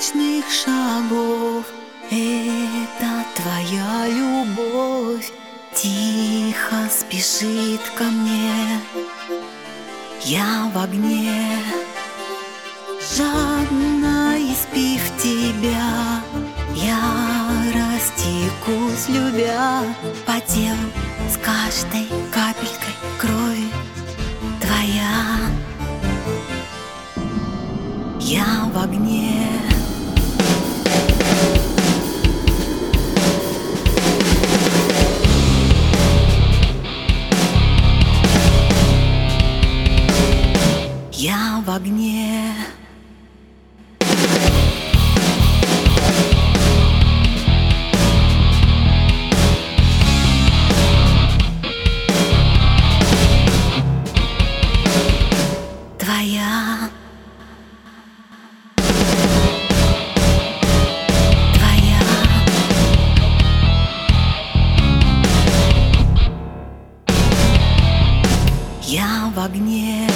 ночных шагов. Это твоя любовь. Тихо спешит ко мне. Я в огне. Жадно испив тебя Я растекусь, любя По телу с каждой капелькой крови Твоя. Я в огне Я в огне. Твоя. Я в огне.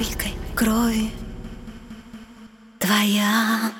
Капелькой крови. Твоя